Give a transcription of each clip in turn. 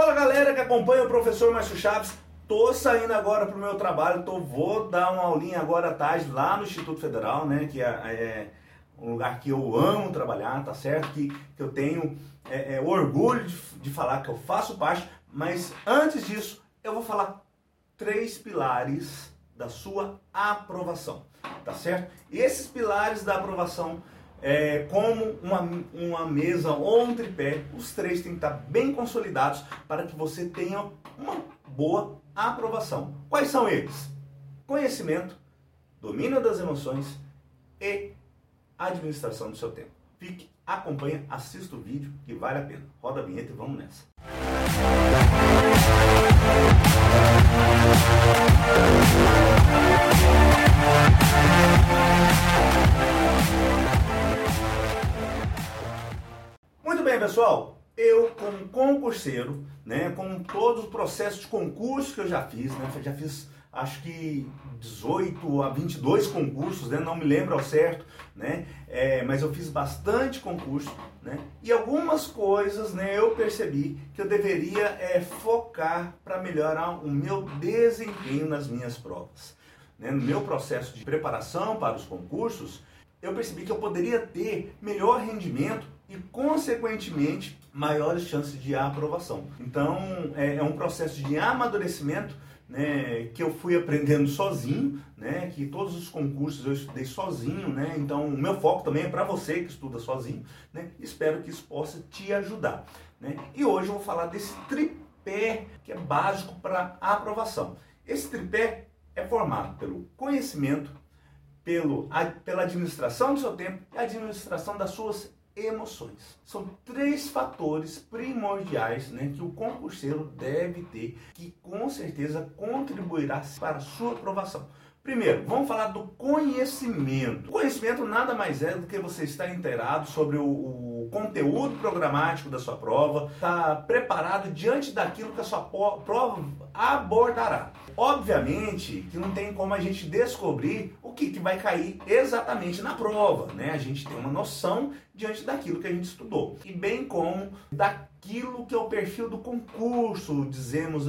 Fala galera que acompanha o professor Márcio Chaves. Tô saindo agora pro meu trabalho, tô, vou dar uma aulinha agora à tarde lá no Instituto Federal, né? Que é, é um lugar que eu amo trabalhar, tá certo? Que, que eu tenho é, é, orgulho de, de falar que eu faço parte, mas antes disso eu vou falar três pilares da sua aprovação, tá certo? E esses pilares da aprovação é, como uma, uma mesa ou um tripé, os três têm que estar bem consolidados para que você tenha uma boa aprovação. Quais são eles? Conhecimento, domínio das emoções e administração do seu tempo. Fique, acompanhe, assista o vídeo que vale a pena. Roda a vinheta e vamos nessa. Muito pessoal. Eu, como concurseiro, né, com todos os processos de concurso que eu já fiz, né, já fiz acho que 18 a 22 concursos, né? não me lembro ao certo, né? É, mas eu fiz bastante concurso, né? E algumas coisas, né, eu percebi que eu deveria é, focar para melhorar o meu desempenho nas minhas provas. Né? No meu processo de preparação para os concursos, eu percebi que eu poderia ter melhor rendimento e, consequentemente, maiores chances de aprovação. Então, é, é um processo de amadurecimento né, que eu fui aprendendo sozinho, né, que todos os concursos eu estudei sozinho, né, então o meu foco também é para você que estuda sozinho, né, espero que isso possa te ajudar. Né. E hoje eu vou falar desse tripé que é básico para aprovação. Esse tripé é formado pelo conhecimento, pelo, a, pela administração do seu tempo e a administração das suas emoções. São três fatores primordiais né, que o concurseiro deve ter, que com certeza contribuirá para a sua aprovação. Primeiro, vamos falar do conhecimento. O conhecimento nada mais é do que você estar inteirado sobre o, o conteúdo programático da sua prova, estar tá preparado diante daquilo que a sua prova abordará. Obviamente que não tem como a gente descobrir o que, que vai cair exatamente na prova, né? A gente tem uma noção diante daquilo que a gente estudou. E bem como daquilo que é o perfil do concurso, dizemos,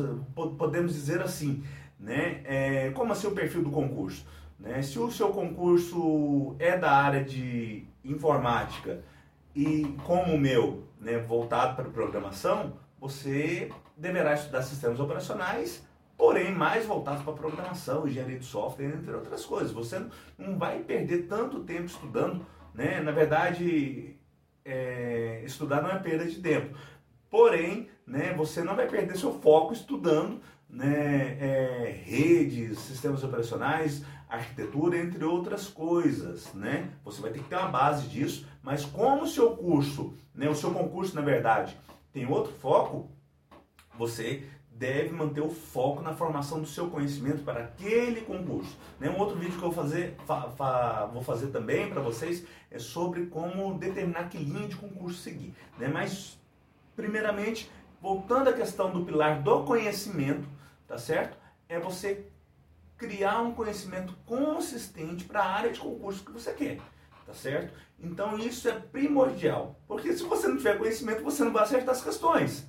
podemos dizer assim, né? É, como assim o perfil do concurso? Né? Se o seu concurso é da área de informática e como o meu, né, voltado para programação, você deverá estudar sistemas operacionais, porém mais voltados para programação, engenharia de software, entre outras coisas. Você não vai perder tanto tempo estudando, né? Na verdade, é, estudar não é perda de tempo. Porém, né, você não vai perder seu foco estudando né, é, redes, sistemas operacionais, arquitetura, entre outras coisas, né? Você vai ter que ter uma base disso, mas como o seu curso, né, o seu concurso, na verdade, tem outro foco, você deve manter o foco na formação do seu conhecimento para aquele concurso. Né? Um outro vídeo que eu vou fazer, fa, fa, vou fazer também para vocês é sobre como determinar que linha de concurso seguir. Né? Mas, primeiramente, voltando à questão do pilar do conhecimento, tá certo? É você criar um conhecimento consistente para a área de concurso que você quer, tá certo? Então isso é primordial, porque se você não tiver conhecimento, você não vai acertar as questões.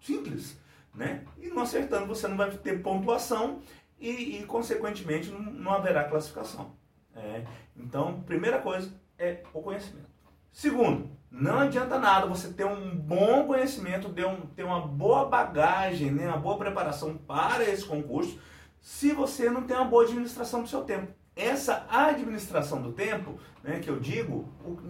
Simples, né? E não acertando, você não vai ter pontuação e, e consequentemente, não, não, haverá classificação. É. Então, primeira coisa é o conhecimento. Segundo, não adianta nada você ter um bom conhecimento, ter, um, ter uma boa bagagem, né, uma boa preparação para esse concurso, se você não tem uma boa administração do seu tempo. Essa administração do tempo, né, que eu digo,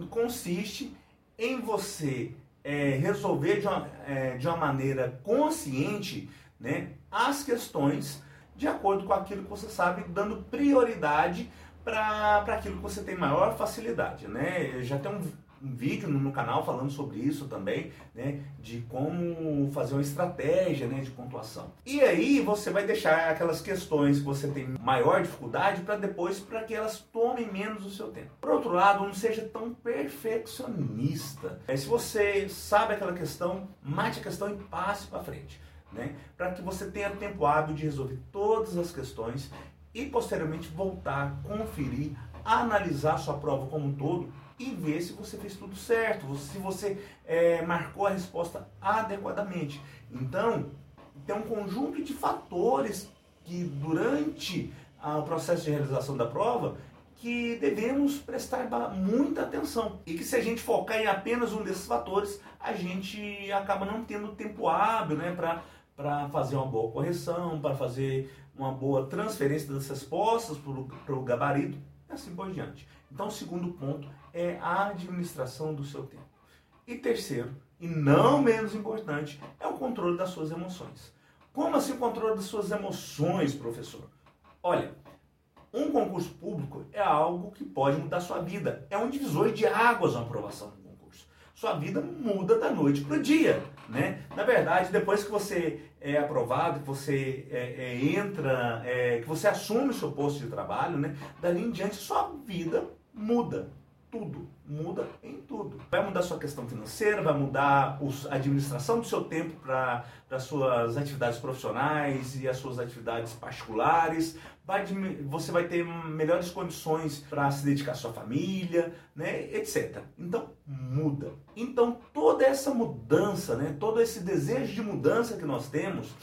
consiste em você é, resolver de uma, é, de uma maneira consciente né, as questões de acordo com aquilo que você sabe, dando prioridade para aquilo que você tem maior facilidade. Né? Já tem um um vídeo no canal falando sobre isso também, né, de como fazer uma estratégia, né, de pontuação. E aí você vai deixar aquelas questões que você tem maior dificuldade para depois para que elas tomem menos o seu tempo. Por outro lado, não seja tão perfeccionista. É, se você sabe aquela questão, mate a questão e passe para frente, né, para que você tenha tempo hábil de resolver todas as questões e posteriormente voltar, conferir, analisar sua prova como um todo e ver se você fez tudo certo, se você é, marcou a resposta adequadamente. Então, tem um conjunto de fatores que durante ah, o processo de realização da prova que devemos prestar muita atenção. E que se a gente focar em apenas um desses fatores, a gente acaba não tendo tempo hábil né, para fazer uma boa correção, para fazer uma boa transferência das respostas para o gabarito e assim por diante. Então, o segundo ponto é a administração do seu tempo. E terceiro, e não menos importante, é o controle das suas emoções. Como assim o controle das suas emoções, professor? Olha, um concurso público é algo que pode mudar sua vida. É um divisor de águas uma aprovação do concurso. Sua vida muda da noite para o dia. Né? Na verdade, depois que você é aprovado, que você é, é, entra, é, que você assume o seu posto de trabalho, né? dali em diante sua vida muda tudo, muda em tudo. Vai mudar sua questão financeira, vai mudar a administração do seu tempo para as suas atividades profissionais e as suas atividades particulares. Vai, você vai ter melhores condições para se dedicar à sua família, né, etc. Então, muda. Então, toda essa mudança, né, todo esse desejo de mudança que nós temos,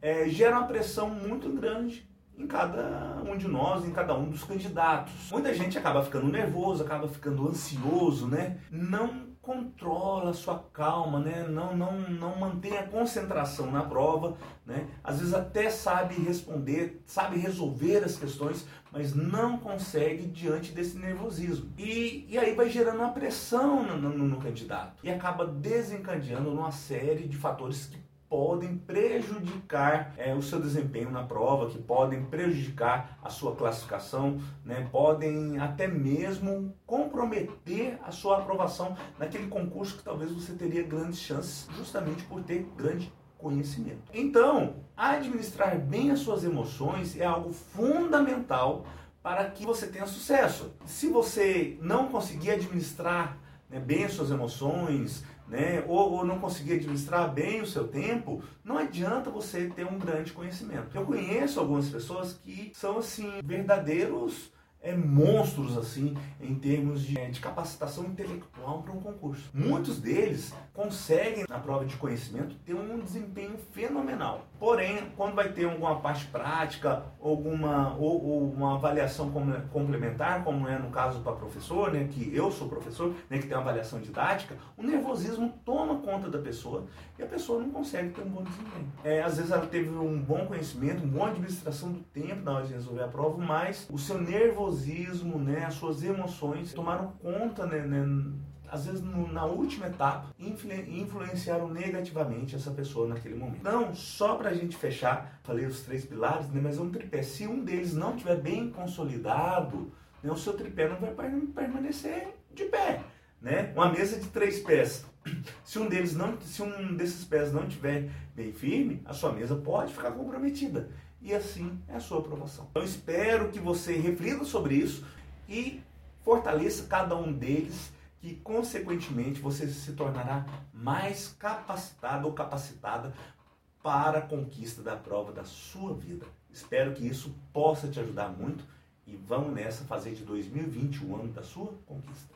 é, gera uma pressão muito grande em cada um de nós, em cada um dos candidatos. Muita gente acaba ficando nervoso, acaba ficando ansioso, né? Não controla a sua calma, né? Não, não, não mantém a concentração na prova, né? Às vezes até sabe responder, sabe resolver as questões, mas não consegue diante desse nervosismo. E, e aí vai gerando uma pressão no, no, no candidato e acaba desencadeando uma série de fatores que podem prejudicar é, o seu desempenho na prova, que podem prejudicar a sua classificação, né, podem até mesmo comprometer a sua aprovação naquele concurso que talvez você teria grandes chances, justamente por ter grande conhecimento. Então, administrar bem as suas emoções é algo fundamental para que você tenha sucesso. Se você não conseguir administrar né, bem as suas emoções, né, ou, ou, não conseguir administrar bem o seu tempo, não adianta você ter um grande conhecimento. Eu conheço algumas pessoas que são assim verdadeiros é, monstros assim em termos de, de capacitação intelectual para um concurso. Muitos deles conseguem na prova de conhecimento ter um desempenho fenomenal. Porém, quando vai ter alguma parte prática, alguma ou, ou uma avaliação complementar, como é no caso para professor, né, que eu sou professor, né, que tem uma avaliação didática, o nervosismo toma conta da pessoa e a pessoa não consegue ter um bom desempenho. É, às vezes ela teve um bom conhecimento, uma boa administração do tempo na hora de resolver a prova, mas o seu nervosismo, né, as suas emoções tomaram conta né, né às vezes no, na última etapa, influ, influenciaram negativamente essa pessoa naquele momento. Então, só para a gente fechar, falei os três pilares, né, mas é um tripé. Se um deles não estiver bem consolidado, né, o seu tripé não vai permanecer de pé. Né? Uma mesa de três pés. Se um deles não, se um desses pés não estiver bem firme, a sua mesa pode ficar comprometida. E assim é a sua aprovação. Eu espero que você reflita sobre isso e fortaleça cada um deles que, consequentemente, você se tornará mais capacitado ou capacitada para a conquista da prova da sua vida. Espero que isso possa te ajudar muito e vamos nessa fazer de 2020 o ano da sua conquista.